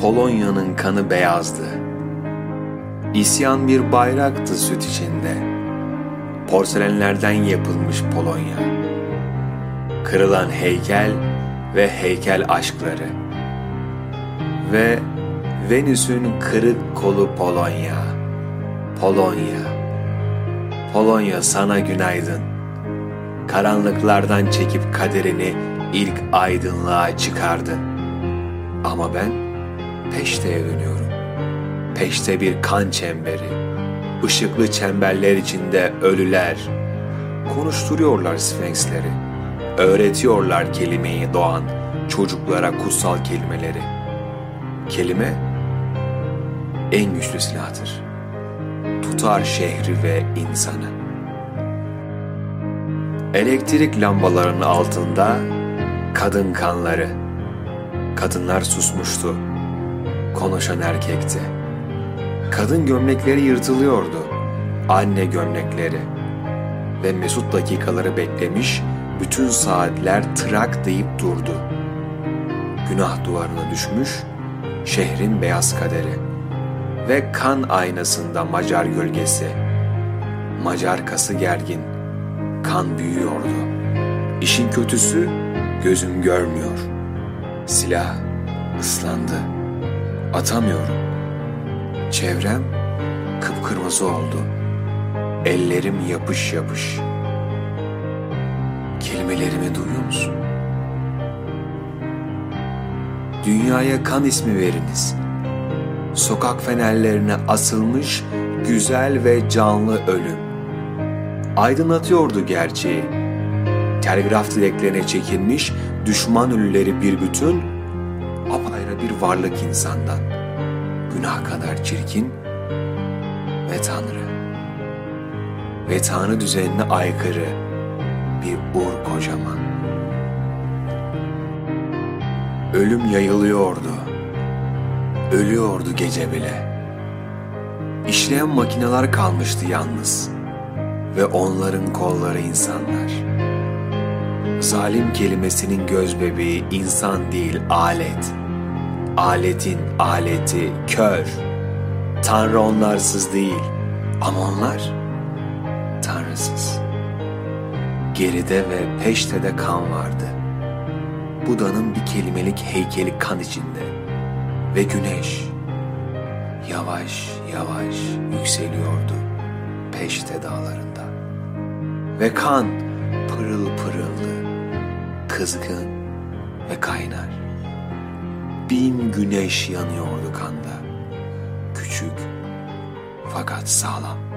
Polonya'nın kanı beyazdı. İsyan bir bayraktı süt içinde. Porselenlerden yapılmış Polonya. Kırılan heykel ve heykel aşkları. Ve Venüs'ün kırık kolu Polonya. Polonya. Polonya sana günaydın. Karanlıklardan çekip kaderini ilk aydınlığa çıkardın. Ama ben peşteye dönüyorum. Peşte bir kan çemberi. Işıklı çemberler içinde ölüler. Konuşturuyorlar sfenksleri. Öğretiyorlar kelimeyi doğan çocuklara kutsal kelimeleri. Kelime en güçlü silahtır. Tutar şehri ve insanı. Elektrik lambalarının altında kadın kanları. Kadınlar susmuştu. Konuşan erkekti. Kadın gömlekleri yırtılıyordu. Anne gömlekleri. Ve mesut dakikaları beklemiş, bütün saatler trak deyip durdu. Günah duvarına düşmüş, şehrin beyaz kaderi. Ve kan aynasında Macar gölgesi. Macar kası gergin. Kan büyüyordu. İşin kötüsü gözüm görmüyor. Silah ıslandı. Atamıyorum. Çevrem kıpkırmızı oldu. Ellerim yapış yapış. Kelimelerimi duyuyor musun? Dünyaya kan ismi veriniz. Sokak fenerlerine asılmış güzel ve canlı ölüm. Aydınlatıyordu gerçeği. Telgraf direklerine çekilmiş düşman ölüleri bir bütün, apayrı bir varlık insandan. Günah kadar çirkin ve Tanrı. Ve Tanrı düzenine aykırı bir ur kocaman. Ölüm yayılıyordu. Ölüyordu gece bile. İşleyen makineler kalmıştı yalnız ve onların kolları insanlar. Zalim kelimesinin göz bebeği insan değil alet. Aletin aleti kör. Tanrı onlarsız değil ama onlar tanrısız. Geride ve peşte de kan vardı. Buda'nın bir kelimelik heykeli kan içinde ve güneş yavaş yavaş yükseliyordu peşte dağlarında. Ve kan pırıl pırıldı, kızgın ve kaynar. Bin güneş yanıyordu kanda, küçük fakat sağlam.